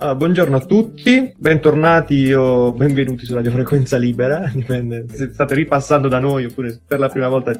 Allora, buongiorno a tutti, bentornati o benvenuti su Radio Frequenza Libera, dipende se state ripassando da noi oppure per la prima volta